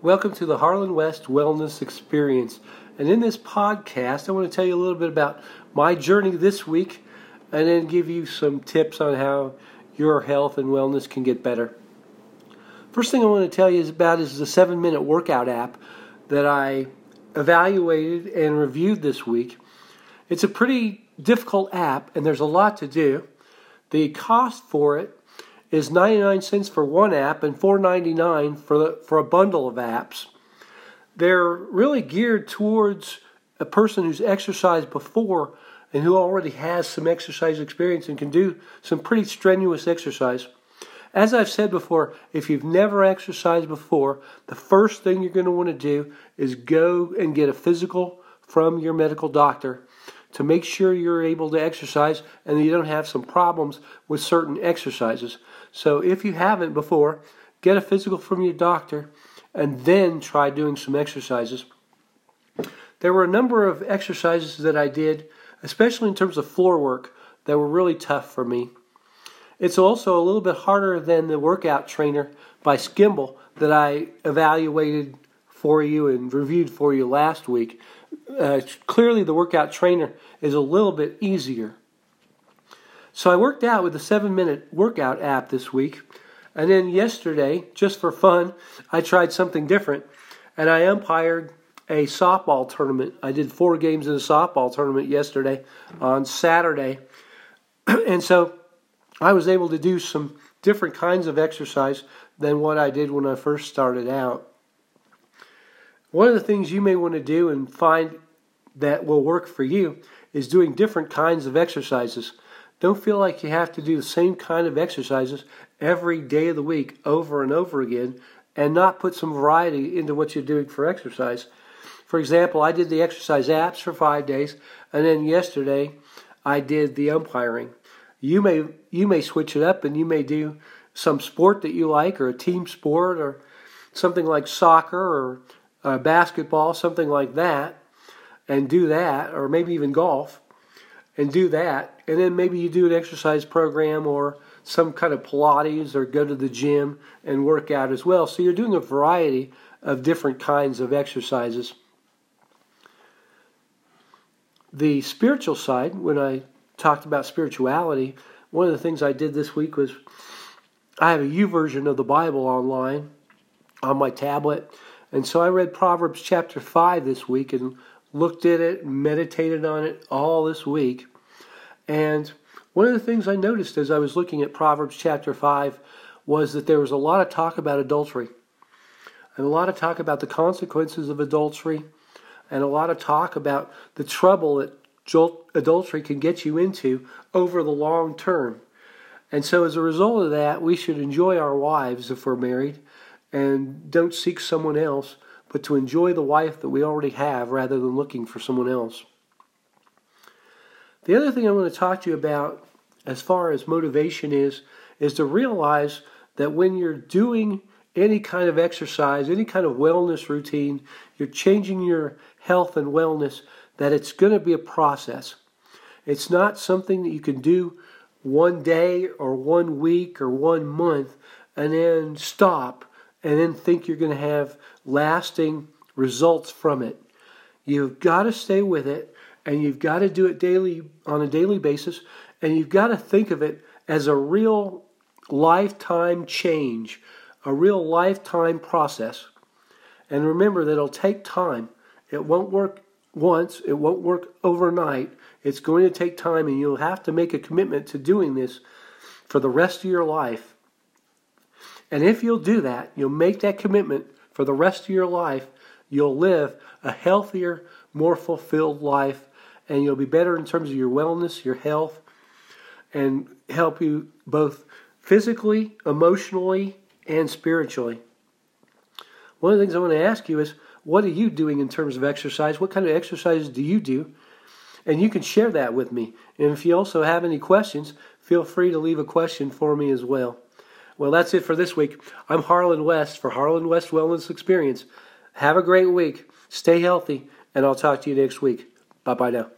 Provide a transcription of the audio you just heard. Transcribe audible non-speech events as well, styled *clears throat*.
Welcome to the Harlan West Wellness Experience. And in this podcast, I want to tell you a little bit about my journey this week and then give you some tips on how your health and wellness can get better. First thing I want to tell you is about is the 7-minute workout app that I evaluated and reviewed this week. It's a pretty difficult app and there's a lot to do. The cost for it is 99 cents for one app and 4.99 for the, for a bundle of apps. They're really geared towards a person who's exercised before and who already has some exercise experience and can do some pretty strenuous exercise. As I've said before, if you've never exercised before, the first thing you're going to want to do is go and get a physical from your medical doctor to make sure you're able to exercise and you don't have some problems with certain exercises. So if you haven't before, get a physical from your doctor and then try doing some exercises. There were a number of exercises that I did, especially in terms of floor work, that were really tough for me. It's also a little bit harder than the workout trainer by Skimble that I evaluated for you and reviewed for you last week uh, clearly the workout trainer is a little bit easier. So I worked out with the seven minute workout app this week. And then yesterday, just for fun, I tried something different and I umpired a softball tournament. I did four games in a softball tournament yesterday on Saturday. *clears throat* and so I was able to do some different kinds of exercise than what I did when I first started out. One of the things you may want to do and find that will work for you is doing different kinds of exercises. Don't feel like you have to do the same kind of exercises every day of the week over and over again and not put some variety into what you're doing for exercise. For example, I did the exercise apps for five days, and then yesterday I did the umpiring. You may you may switch it up and you may do some sport that you like or a team sport or something like soccer or uh, basketball, something like that, and do that, or maybe even golf, and do that, and then maybe you do an exercise program or some kind of Pilates or go to the gym and work out as well. So you're doing a variety of different kinds of exercises. The spiritual side, when I talked about spirituality, one of the things I did this week was I have a YouVersion of the Bible online on my tablet and so I read Proverbs chapter 5 this week and looked at it, meditated on it all this week. And one of the things I noticed as I was looking at Proverbs chapter 5 was that there was a lot of talk about adultery, and a lot of talk about the consequences of adultery, and a lot of talk about the trouble that adultery can get you into over the long term. And so, as a result of that, we should enjoy our wives if we're married and don't seek someone else, but to enjoy the wife that we already have rather than looking for someone else. The other thing I want to talk to you about as far as motivation is, is to realize that when you're doing any kind of exercise, any kind of wellness routine, you're changing your health and wellness, that it's going to be a process. It's not something that you can do one day or one week or one month and then stop and then think you're going to have lasting results from it. You've got to stay with it and you've got to do it daily on a daily basis and you've got to think of it as a real lifetime change, a real lifetime process. And remember that it'll take time. It won't work once, it won't work overnight. It's going to take time and you'll have to make a commitment to doing this for the rest of your life and if you'll do that, you'll make that commitment for the rest of your life, you'll live a healthier, more fulfilled life, and you'll be better in terms of your wellness, your health, and help you both physically, emotionally, and spiritually. One of the things I want to ask you is what are you doing in terms of exercise? What kind of exercises do you do? And you can share that with me. And if you also have any questions, feel free to leave a question for me as well. Well, that's it for this week. I'm Harlan West for Harlan West Wellness Experience. Have a great week. Stay healthy, and I'll talk to you next week. Bye bye now.